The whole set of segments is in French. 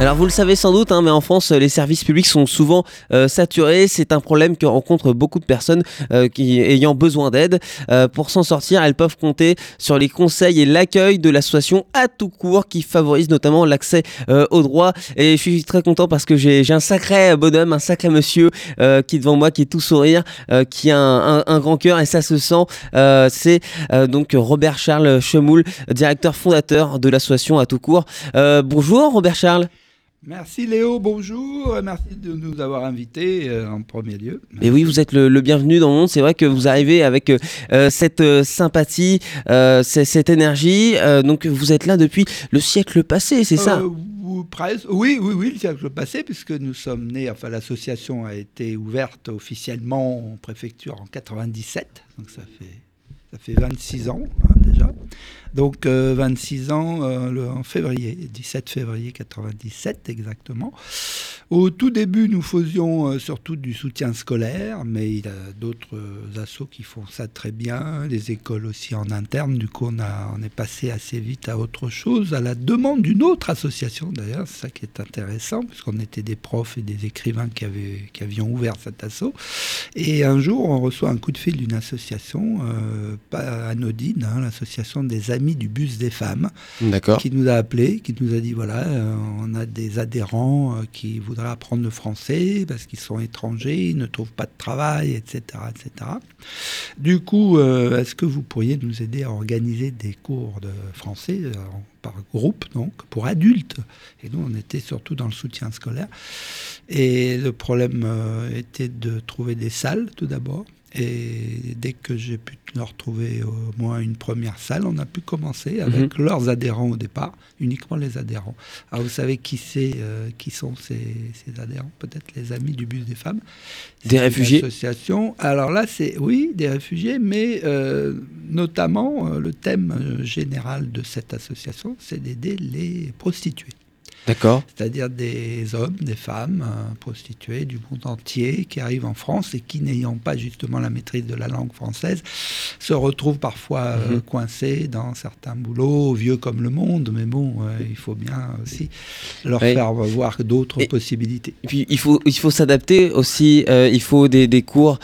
Alors vous le savez sans doute, hein, mais en France, les services publics sont souvent euh, saturés. C'est un problème que rencontrent beaucoup de personnes euh, qui ayant besoin d'aide. Euh, pour s'en sortir, elles peuvent compter sur les conseils et l'accueil de l'association à tout court qui favorise notamment l'accès aux droits. Et je suis très content parce que j'ai un sacré bonhomme, un sacré monsieur qui est devant moi, qui est tout sourire, qui a un, un, grand cœur et ça se sent. C'est donc Robert Charles Chemoul, directeur fondateur de l'association à tout court. bonjour Robert Charles. Merci Léo, bonjour, merci de nous avoir invités euh, en premier lieu. Et oui, vous êtes le, bienvenu dans le monde, c'est vrai que vous arrivez avec euh, cette euh, sympathie, cette énergie, donc vous êtes là depuis le siècle passé, c'est ça oui, oui, oui, le siècle passé, puisque nous sommes nés, enfin l'association a été ouverte officiellement en préfecture en 97, donc ça fait, ça fait 26 ans hein. Donc 26 euh, ans euh, en février, 17 février 97 exactement. Au tout début, nous faisions euh, surtout du soutien scolaire, mais il y a d'autres assos qui font ça très bien, les écoles aussi en interne. Du coup, on, a, on est passé assez vite à autre chose, à la demande d'une autre association d'ailleurs, c'est ça qui est intéressant, puisqu'on était des profs et des écrivains qui, avaient, qui avions ouvert cet asso. Et un jour, on reçoit un coup de fil d'une association, pas anodine, hein, l'association des amis du bus des femmes, qui nous a appelé, qui nous a dit voilà, euh, on a des adhérents euh, qui voudraient apprendre le français parce qu'ils sont étrangers, ils ne trouvent pas de travail, etc. etc. Du coup, euh, est-ce que vous pourriez nous aider à organiser des cours de français par groupe, donc pour adultes? Et nous, on était surtout dans le soutien scolaire. Et le problème était de trouver des salles, tout d'abord. Et dès que j'ai pu leur trouver au moins une première salle, on a pu commencer avec mhm. leurs adhérents au départ, uniquement les adhérents. Alors vous savez qui c'est, euh, qui sont ces, ces adhérents? Peut-être les amis du bus des femmes. Des réfugiés. Association. Alors là, c'est oui, des réfugiés, mais euh, notamment euh, le thème général de cette association, c'est d'aider les prostituées. D'accord. C'est-à-dire des hommes, des femmes, euh, prostituées du monde entier qui arrivent en France et qui, n'ayant pas justement la maîtrise de la langue française, se retrouvent parfois euh, mhm. coincés dans certains boulots, vieux comme le monde. Mais bon, euh, il faut bien aussi leur faire voir d'autres possibilités. Et puis il faut, il faut s'adapter aussi. il faut des, des cours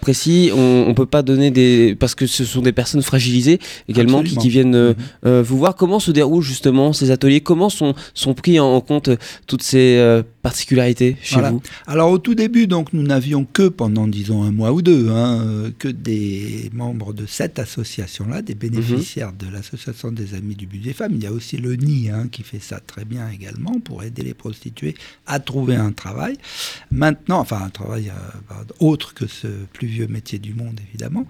précis. On ne peut pas donner des. Parce que ce sont des personnes fragilisées également qui, viennent mhm. vous voir. Comment se déroulent justement ces ateliers? Comment sont, sont pris en compte toutes ces euh, particularités chez vous Alors au tout début, donc nous n'avions que pendant disons un mois ou deux, hein, euh, que des membres de cette association-là, des bénéficiaires de l'association des amis du but des femmes. Il y a aussi le NI hein, qui fait ça très bien également pour aider les prostituées à trouver un travail. Maintenant, enfin un travail euh, autre que ce plus vieux métier du monde évidemment.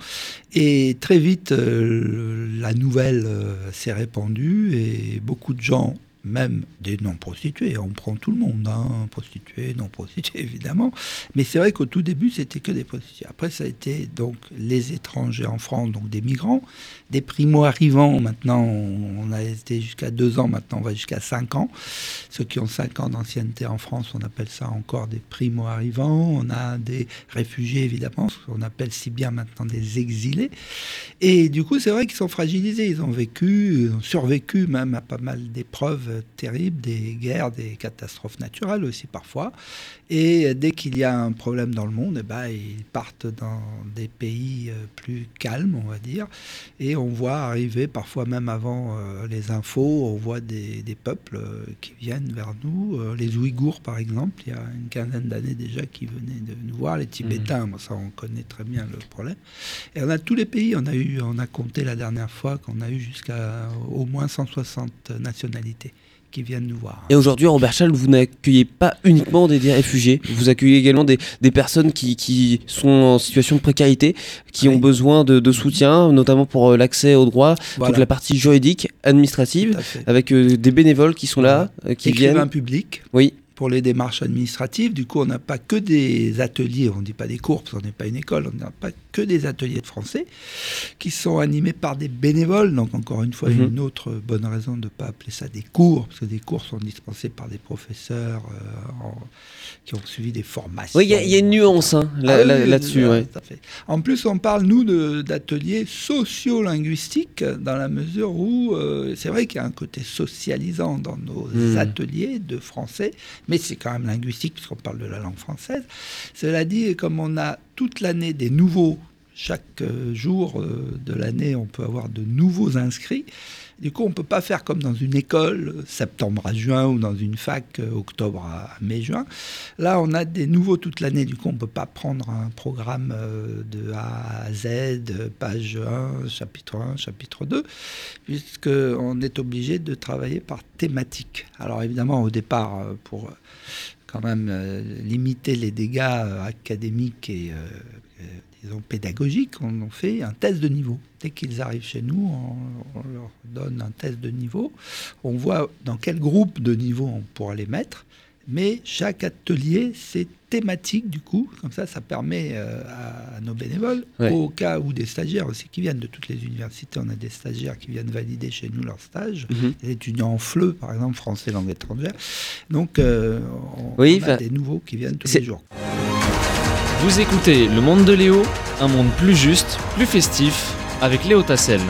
Et très vite, la nouvelle s'est répandue et beaucoup de gens même des non-prostituées. On prend tout le monde, hein, prostituées, non-prostituées évidemment. Mais c'est vrai qu'au tout début, c'était que des prostituées. Après, ça a été donc les étrangers en France, donc des migrants, des primo-arrivants. Maintenant, on a été jusqu'à deux ans, maintenant on va jusqu'à cinq ans. Ceux qui ont cinq ans d'ancienneté en France, on appelle ça encore des primo-arrivants. On a des réfugiés, évidemment, ce qu'on appelle si bien maintenant des exilés. Et du coup, c'est vrai qu'ils sont fragilisés. Ils ont vécu, ont survécu même à pas mal d'épreuves terribles, des guerres, des catastrophes naturelles aussi parfois. Et dès qu'il y a un problème dans le monde, eh ben, ils partent dans des pays euh, plus calmes, on va dire. Et on voit arriver, parfois même avant euh, les infos, on voit des, peuples euh, qui viennent vers nous. les Ouïghours, par exemple, il y a une quinzaine d'années déjà, qui venaient de nous voir. Les Tibétains, mmh. ça, on connaît très bien le problème. Et on a tous les pays. On a, eu, on a compté la dernière fois qu'on a eu jusqu'à au moins 160 nationalités qui viennent nous voir. Et aujourd'hui, Robert Schall, vous n'accueillez pas uniquement des, réfugiés, vous accueillez également des, des personnes qui, qui, sont en situation de précarité, qui ont besoin de, de, soutien, notamment pour euh, l'accès aux droits, toute la partie juridique, administrative, avec euh, des bénévoles qui sont là, euh, qui viennent. public. Oui pour les démarches administratives. Du coup, on n'a pas que des ateliers, on ne dit pas des cours parce qu'on n'est pas une école, on n'a pas que des ateliers de français qui sont animés par des bénévoles. Donc, encore une fois, Mhm. une autre bonne raison de ne pas appeler ça des cours, parce que des cours sont dispensés par des professeurs euh, en- qui ont suivi des formations. Oui, il y, a- il y a une nuance hein, là- Ah là- là-dessus. ouais. En plus, on parle, nous, d'ateliers sociolinguistiques, dans la mesure où euh, c'est vrai qu'il y a un côté socialisant dans nos Hmm. ateliers de français, mais c'est quand même linguistique, puisqu'on parle de la langue française. Cela dit, comme on a toute l'année des nouveaux, chaque euh, jour euh, de l'année, on peut avoir de nouveaux inscrits. Du coup, on ne peut pas faire comme dans une école, euh, septembre à juin, ou dans une fac, euh, octobre à mai-juin. Là, on a des nouveaux toute l'année. Du coup, on ne peut pas prendre un programme euh, de A à Z, page 1, chapitre 1, chapitre 2, puisqu'on est obligé de travailler par thématique. Alors évidemment, au départ, pour quand même limiter les dégâts académiques et disons pédagogiques, on en fait un test de niveau. Dès qu'ils arrivent chez nous, on, on leur donne un test de niveau. On voit dans quel groupe de niveau on pourra les mettre. Mais chaque atelier, c'est thématique du coup. Comme ça, ça permet euh, à, à nos bénévoles, Ouais. au cas où des stagiaires aussi qui viennent de toutes les universités, on a des stagiaires qui viennent valider chez nous leur stage, Mhm. des étudiants en FLE, par exemple, français langue étrangère. Donc, euh, on, Oui, on a des nouveaux qui viennent tous les jours. Vous écoutez Le Monde de Léo, un monde plus juste, plus festif, avec Léo Tassel.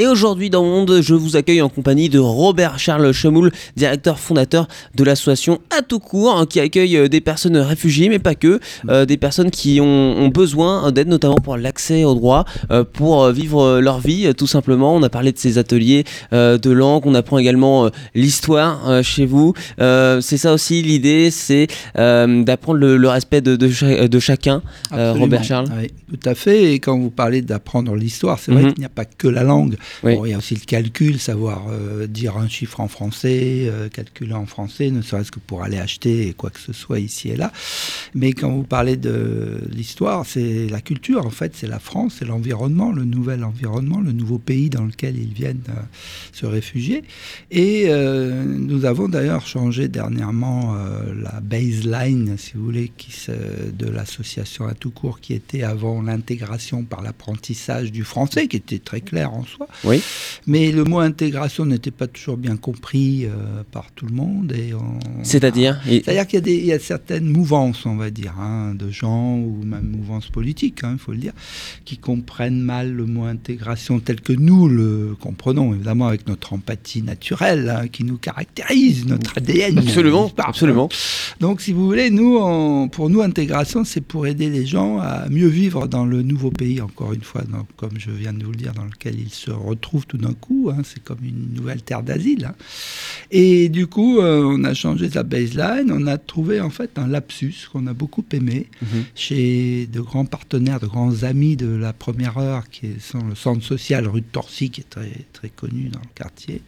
Et aujourd'hui dans Mon Monde, je vous accueille en compagnie de Robert Charles Chemoul, directeur fondateur de l'association À tout court, hein, qui accueille euh, des personnes réfugiées, mais pas que, euh, des personnes qui ont, ont besoin d'aide, notamment pour l'accès aux droits, euh, pour euh, vivre euh, leur vie, euh, tout simplement. On a parlé de ces ateliers euh, de langue, on apprend également euh, l'histoire euh, chez vous. Euh, c'est ça aussi l'idée, c'est euh, d'apprendre le, le respect de, de, cha- de chacun. Euh. Robert Charles. Oui, tout à fait. Et quand vous parlez d'apprendre l'histoire, c'est vrai Mhm. qu'il n'y a pas que la langue. Oui. Il y a aussi le calcul, savoir euh, dire un chiffre en français, euh, calculer en français, ne serait-ce que pour aller acheter quoi que ce soit ici et là. Mais quand vous parlez de l'histoire, c'est la culture, en fait, c'est la France, c'est l'environnement, le nouvel environnement, le nouveau pays dans lequel ils viennent euh, se réfugier. Et nous avons d'ailleurs changé dernièrement la baseline, si vous voulez, qui de l'association à tout court, qui était avant l'intégration par l'apprentissage du français, qui était très clair en soi. Oui. Mais le mot intégration n'était pas toujours bien compris euh, par tout le monde. Et on- C'est-à-dire il- c'est-à-dire qu'il y, a des- il y a certaines mouvances, on va dire, hein, de gens ou même mouvances politiques, hein, il faut le dire, qui comprennent mal le mot intégration tel que nous le comprenons, évidemment avec notre empathie naturelle hein, qui nous caractérise, notre ADN. Absolument, absolument. Donc, si vous voulez, nous, on- pour nous, intégration, c'est pour aider les gens à mieux vivre dans le nouveau pays, encore une fois, donc, comme je viens de vous le dire, dans lequel ils se retrouvent tout d'un coup. hein, c'est comme une nouvelle terre d'asile. hein. Et du coup, euh, on a changé sa baseline. On a trouvé en fait un lapsus qu'on a beaucoup aimé Mhm. chez de grands partenaires, de grands amis de la première heure, qui sont le centre social rue de Torcy, qui est très, très connu dans le quartier,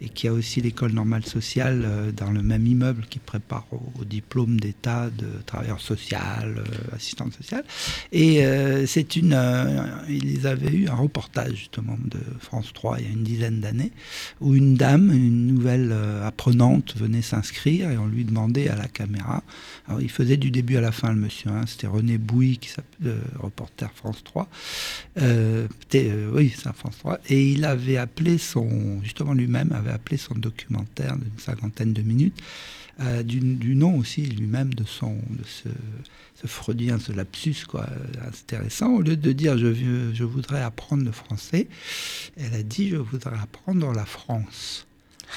et qui a aussi l'école normale sociale euh, dans le même immeuble qui prépare au, au diplôme d'état de travailleur social, euh, assistant social. Et c'est une, ils avaient eu un reportage justement de France 3 il y a une dizaine d'années, où une dame, une nouvelle euh, apprenante, venait s'inscrire et on lui demandait à la caméra. Il faisait du début à la fin le monsieur, hein, c'était René Bouy qui euh, reporter France 3. Euh, oui, c'est France 3. Et il avait appelé son, justement lui-même avait appelé son documentaire d'une cinquantaine de minutes, euh, du, du nom aussi lui-même de son, de ce, ce freudien, ce lapsus, quoi, euh, intéressant. Au lieu de dire je, veux- je voudrais apprendre le français, elle a dit je voudrais apprendre la France.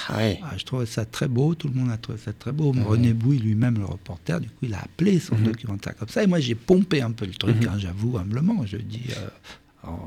Ah ouais. Ah, je trouvais ça très beau, tout le monde a trouvé ça très beau. René Bouy, lui-même, le reporter, du coup, il a appelé son Mhm. documentaire comme ça. Et moi, j'ai pompé un peu le truc, Mhm. hein, j'avoue, humblement. Je dis, euh,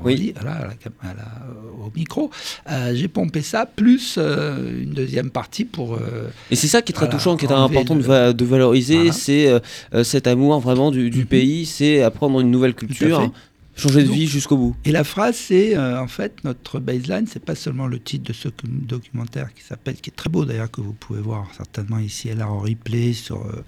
Oui. dit, voilà, à la cam- à la- au micro. Euh, j'ai pompé ça, plus euh, une deuxième partie pour. euh, Et c'est ça qui est très Voilà, touchant, qui est important de, le- va- de valoriser, Voilà. c'est cet amour vraiment du, du Mhm. pays, c'est apprendre une nouvelle culture. Changer de Donc- vie jusqu'au bout. Et la phrase, c'est euh, en fait notre baseline, c'est pas seulement le titre de ce documentaire qui s'appelle, qui est très beau d'ailleurs, que vous pouvez voir certainement ici et là en replay sur euh,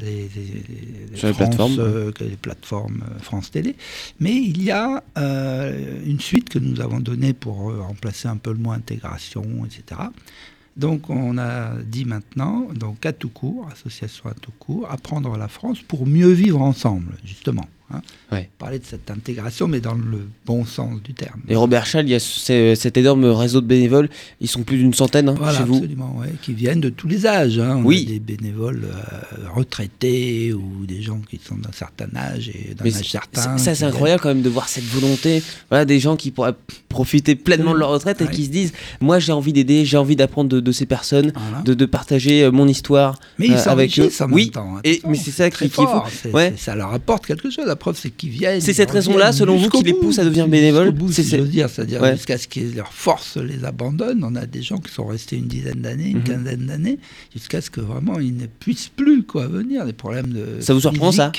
les, les- les- Sur les France, plateformes. euh, les plateformes France Télé. Mais il y a euh, une suite que nous avons donnée pour euh, remplacer un peu le mot intégration, etc. Donc on a dit maintenant, donc à tout court, association à tout court, apprendre la France pour mieux vivre ensemble, justement. Hein. Ouais. Parler de cette intégration, mais dans le bon sens du terme. Et Robert Schall, il y a ce- cet énorme réseau de bénévoles, ils sont plus d'une centaine hein, Voilà, chez vous. absolument, ouais, qui viennent de tous les âges. hein. On Oui. a des bénévoles euh, retraités ou des gens qui sont d'un certain âge et d'un âge certain. Ça, c'est incroyable quand même de voir cette volonté. Voilà, des gens qui pourraient profiter pleinement de leur retraite et qui se disent Moi, j'ai envie d'aider, j'ai envie d'apprendre de, de ces personnes. Voilà. de, de partager euh, mon histoire. Mais ils euh, avec eux. en Oui, même temps. et- attention, mais c'est ça qui- qui est fou. fort, Ouais. c'est- Ça leur apporte quelque chose. La preuve, c'est qu'ils viennent. C'est cette raison-là, selon vous, qui les pousse à devenir bénévoles C'est- si dire, c'est-à-dire Ouais. jusqu'à ce que leurs forces les abandonnent. On a des gens qui sont restés une dizaine d'années, une Mhm. quinzaine d'années, jusqu'à ce que vraiment ils ne puissent plus quoi venir. Des problèmes de. Ça vous surprend, ça.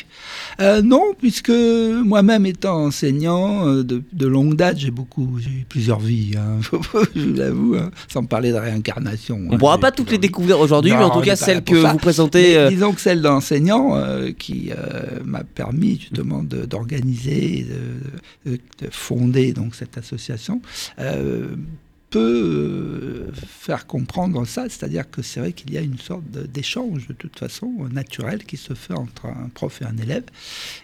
Euh, Non, puisque moi-même étant enseignant euh, de, de longue date, j'ai beaucoup, j'ai eu plusieurs vies. hein, je vous l'avoue, hein, sans parler de réincarnation. On hein, pourra pas toutes les plusieurs vies. découvrir aujourd'hui, mais en tout cas celles que vous présentez. Euh, disons que celle d'enseignant euh, qui euh, m'a permis justement d'organiser, de, de- de fonder donc cette association, euh, peut euh, faire comprendre ça, c'est-à-dire que c'est vrai qu'il y a une sorte d'échange de toute façon naturel qui se fait entre un prof et un élève,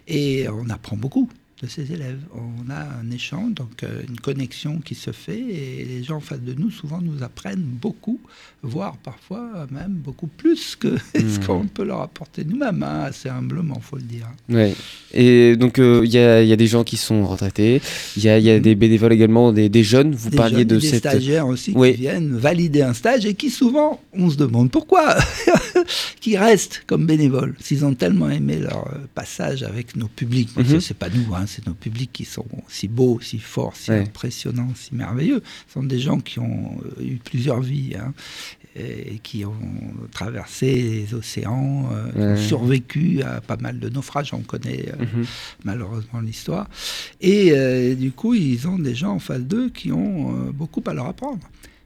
et on apprend beaucoup de ses élèves. On a un échange, donc euh, une connexion qui se fait, et les gens en face de nous souvent nous apprennent beaucoup, voire parfois même beaucoup plus que ce Mhm. qu'on peut leur apporter nous-mêmes, hein, assez humblement, faut le dire. Ouais. Et donc euh, il y, a, il y a des gens qui sont retraités, il y a, il y a des bénévoles également, des, des jeunes. Vous Des parliez jeunes de et des cette. stagiaires aussi Oui. qui viennent valider un stage et qui souvent, on se demande pourquoi, qui restent comme bénévoles. S'ils ont tellement aimé leur euh, passage avec nos publics, parce que Mhm. c'est pas nous, hein, c'est nos publics qui sont si beaux, si forts, si Ouais. impressionnants, si merveilleux. Ce sont des gens qui ont euh, eu plusieurs vies. hein, et qui ont traversé les océans, euh, qui ont Ouais. survécu à pas mal de naufrages, on connaît euh, Mhm. malheureusement l'histoire. Et euh, du coup, ils ont des gens en face d'eux qui ont beaucoup à leur apprendre,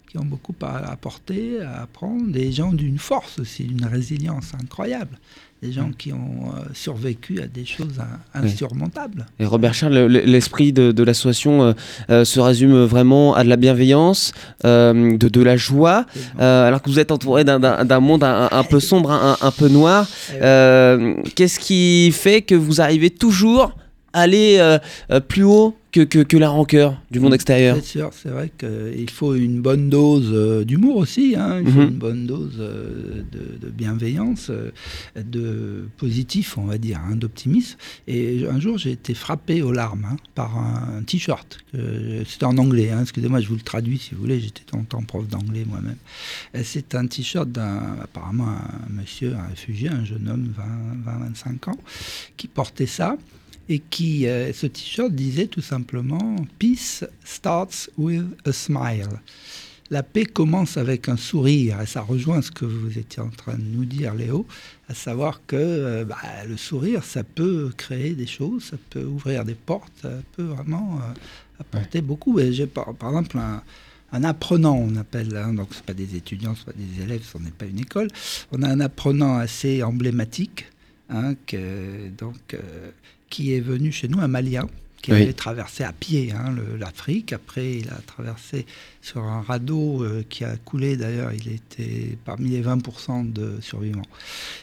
qui ont beaucoup à apporter, à apprendre, des gens d'une force aussi, d'une résilience incroyable, des gens qui ont euh, survécu à des choses in- insurmontables. Et Robert Charles, le- l'esprit de, de l'association euh, euh, se résume vraiment à de la bienveillance, euh, de, de la joie, alors que vous êtes entouré d'un- monde un, un peu sombre, un, un peu noir. Euh, Qu'est-ce qui fait que vous arrivez toujours à aller plus haut que, que, que la rancœur du monde extérieur C'est sûr, c'est vrai qu'il faut une bonne dose euh, d'humour aussi, hein, il faut Mhm. une bonne dose euh, de, de bienveillance, euh, de positif, on va dire, hein, d'optimisme. Et un jour, j'ai été frappé aux larmes hein, par un, t-shirt. C'était en anglais, excusez-moi, je vous le traduis si vous voulez, j'étais longtemps prof d'anglais moi-même. C'est un t-shirt d'un, apparemment, un monsieur, un réfugié, un jeune homme, 20-25 ans, qui portait ça et qui, euh, ce t-shirt disait tout simplement Peace starts with a smile. La paix commence avec un sourire, et ça rejoint ce que vous étiez en train de nous dire, Léo, à savoir que euh, bah, le sourire, ça peut créer des choses, ça peut ouvrir des portes, ça peut vraiment euh, apporter beaucoup. Et j'ai par, par exemple un, un apprenant, on appelle, hein, donc c'est pas des étudiants, c'est pas des élèves, ce n'est pas une école. On a un apprenant assez emblématique, hein, que, donc, qui est venu chez nous, un Malien, qui Oui. avait traversé à pied hein, l'Afrique. Après, il a traversé sur un radeau euh, qui a coulé. D'ailleurs, il était parmi les 20% de survivants.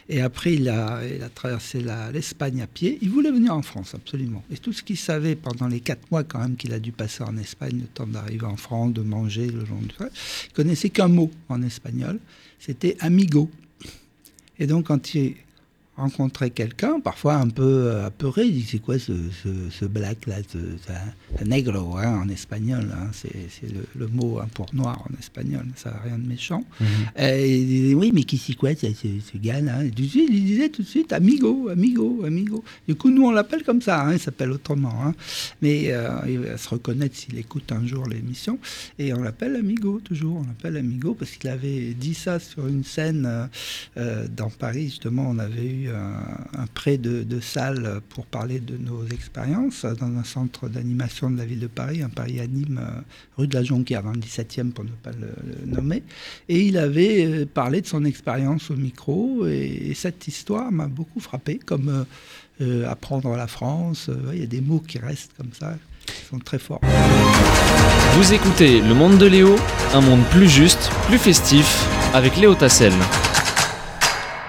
Et après, il a, il a traversé l'Espagne à pied. Il voulait venir en France, absolument. Et tout ce qu'il savait pendant les quatre mois, quand même, qu'il a dû passer en Espagne, le temps d'arriver en France, de manger le long du il connaissait qu'un mot en espagnol. C'était amigo. Et donc, quand il rencontrait quelqu'un, parfois un peu euh, apeuré, il dit c'est quoi ce, ce, ce black là, ce, ce- un negro hein, en espagnol, hein, c'est le, le mot hein, pour noir en espagnol, ça n'a rien de méchant. Et il disait oui mais qui c'est quoi ce, ce, gars là Et tout de suite, il disait tout de suite amigo, amigo, amigo. Du coup nous on l'appelle comme ça, hein, il s'appelle autrement, hein. mais euh, il va se reconnaître s'il écoute un jour l'émission, et on l'appelle amigo toujours, on l'appelle amigo parce qu'il avait dit ça sur une scène euh, euh, dans Paris, justement, on avait eu un, prêt de, salle pour parler de nos expériences dans un centre d'animation de la ville de Paris, un Paris Anime, euh, rue de la Jonquière, dans le 17e pour ne pas le, nommer. Et il avait euh, parlé de son expérience au micro, et, et cette histoire m'a beaucoup frappé, comme euh, apprendre la France, il y a des mots qui restent comme ça. sont très forts. Vous écoutez Le Monde de Léo, un monde plus juste, plus festif, avec Léo Tassel.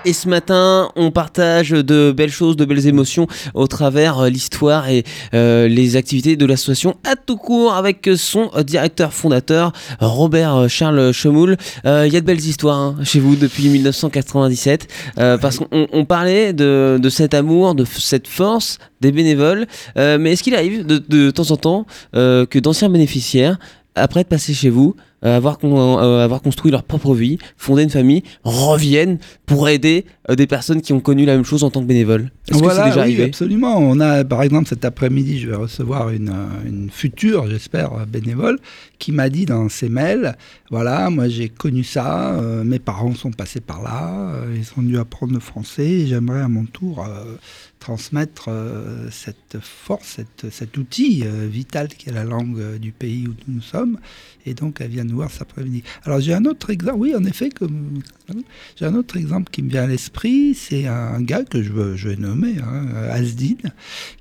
Et ce matin, on partage de belles choses, de belles émotions au travers euh, l'histoire et euh, les activités de l'association à tout court avec son directeur fondateur Robert euh, Charles Chemoul. Euh, Il y a de belles histoires hein, chez vous depuis 1997 euh, parce qu'on on parlait de, de cet amour, de cette force des bénévoles. Mais est-ce qu'il arrive de, de temps en temps que d'anciens bénéficiaires, après être passés chez vous, avoir, con- euh, avoir construit leur propre vie, fondé une famille, reviennent pour aider euh, des personnes qui ont connu la même chose en tant que bénévoles. Est-ce Voilà, que c'est déjà oui, arrivé? absolument. On a, par exemple, cet après-midi, je vais recevoir une, euh, une future, j'espère, euh, bénévole, qui m'a dit dans ses mails, voilà, moi j'ai connu ça, euh, mes parents sont passés par là, euh, ils ont dû apprendre le français, et j'aimerais à mon tour euh, transmettre euh, cette force, cette, cet outil euh, vital qui est la langue euh, du pays où nous sommes. Et donc, elle vient nous voir après-midi. Alors, j'ai un autre exemple, oui, en effet, comme, j'ai un autre exemple qui me vient à l'esprit, c'est un gars que je, veux, je vais nommer, hein, Asdin,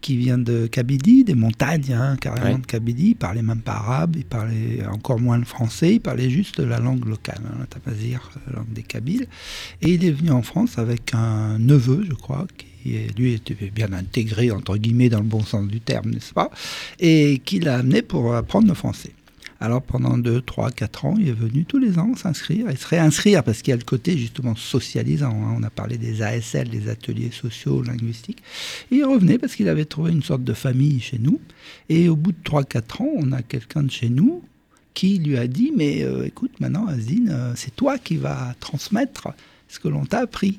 qui vient de Kabylie, des montagnes, hein, carrément Ouais. de Kabylie. Il parlait même pas arabe, il parlait encore moins le français, il parlait juste la langue locale, hein, la tamazir, la langue des Kabyles. Et il est venu en France avec un neveu, je crois, qui est- lui était bien intégré, entre guillemets, dans le bon sens du terme, n'est-ce pas Et qui l'a amené pour apprendre le français. Alors pendant 2, 3, 4 ans, il est venu tous les ans s'inscrire et se réinscrire parce qu'il y a le côté justement socialisant. hein. On a parlé des ASL, des ateliers sociaux, linguistiques. Et il revenait parce qu'il avait trouvé une sorte de famille chez nous. Et au bout de 3, 4 ans, on a quelqu'un de chez nous qui lui a dit Mais euh, écoute, maintenant, Azine, euh, c'est toi qui vas transmettre ce que l'on t'a appris.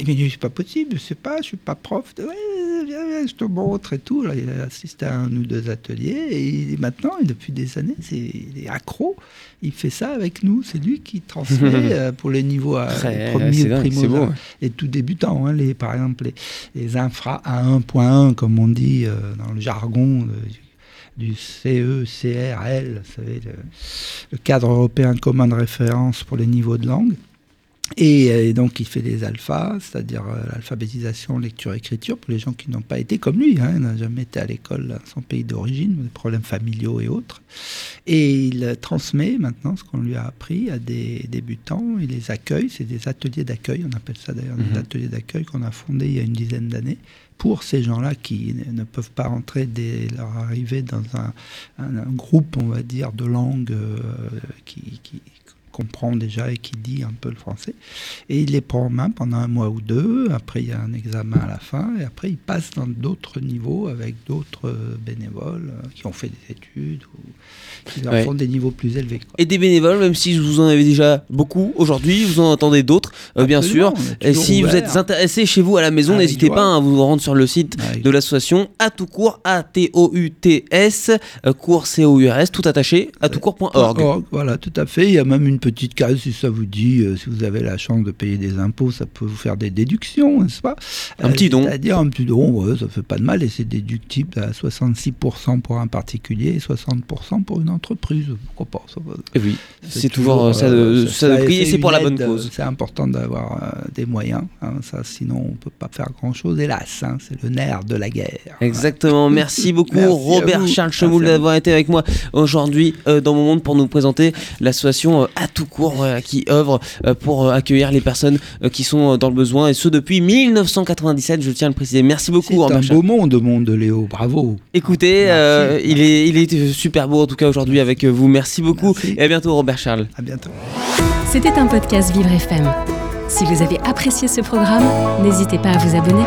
Et dit, c'est pas possible, je sais pas, je suis pas prof. De... Ouais, viens, viens, je te montre et tout. Là, il a assisté à un ou deux ateliers et maintenant, et depuis des années, c'est, il est accro. Il fait ça avec nous. C'est lui qui transmet euh, pour les niveaux à, Très- les premiers primo- c'est beau, ouais. les tout débutants. hein, les, par exemple, les, les infra à 1.1, comme on dit euh, dans le jargon de- du CE-CRL, vous savez, le, le cadre européen commun de référence pour les niveaux de langue. Et, euh, donc, il fait des alphas, c'est-à-dire euh, l'alphabétisation, lecture, écriture, pour les gens qui n'ont pas été comme lui, hein, il n'a jamais été à l'école dans son pays d'origine, des problèmes familiaux et autres. Et il transmet maintenant ce qu'on lui a appris à des débutants, il les accueille, c'est des ateliers d'accueil, on appelle ça d'ailleurs des Mhm. ateliers d'accueil qu'on a fondés il y a une dizaine d'années, pour ces gens-là qui ne- peuvent pas entrer dès leur arrivée dans un, un- un groupe, on va dire, de langue euh, qui, qui comprend déjà et qui dit un peu le français. Et il les prend en main pendant un mois ou deux. Après, il y a un examen à la fin. Et après, il passe dans d'autres niveaux avec d'autres euh, bénévoles euh, qui ont fait des études ou qui leur Ouais. font des niveaux plus élevés. quoi. Et des bénévoles, même si vous en avez déjà beaucoup aujourd'hui, vous en entendez d'autres, euh, bien sûr. Et si vous êtes intéressé chez vous à la maison, Avec n'hésitez pas hein, à vous rendre sur le site Avec- de l'association à tout court, A-T-O-U-T-S, cours C-O-U-R-S, tout attaché, à tout court.org. Org, Voilà, tout à fait. Il y a même une petite case, si ça vous dit, euh, si vous avez la chance de payer des impôts, ça peut vous faire des déductions, n'est-ce pas Euh, Un petit don. C'est-à-dire un petit don, ouais, ça fait pas de mal et c'est déductible à 66% pour un particulier et 60% pour une entreprise. Pourquoi pas ça Et oui, c'est toujours euh, ça euh, de, ça de prix et c'est pour la bonne cause. C'est important d'avoir des moyens, hein, ça, sinon on peut pas faire grand-chose, hélas. hein, c'est le nerf de la guerre. Exactement, merci beaucoup Merci Robert. Charles Chemoul d'avoir été avec moi aujourd'hui euh, dans mon monde pour nous présenter l'association tout court qui œuvre euh, pour euh, accueillir les personnes euh, qui sont euh, dans le besoin et ce depuis 1997, je tiens à le préciser. Merci C'est beaucoup Robert un Charles. beau monde, monde de Léo, bravo. Écoutez, euh, il, est, il est super beau en tout cas aujourd'hui avec vous. Merci beaucoup Merci. et à bientôt Robert Charles. À bientôt. C'était un podcast Vivre FM. Si vous avez apprécié ce programme, n'hésitez pas à vous abonner.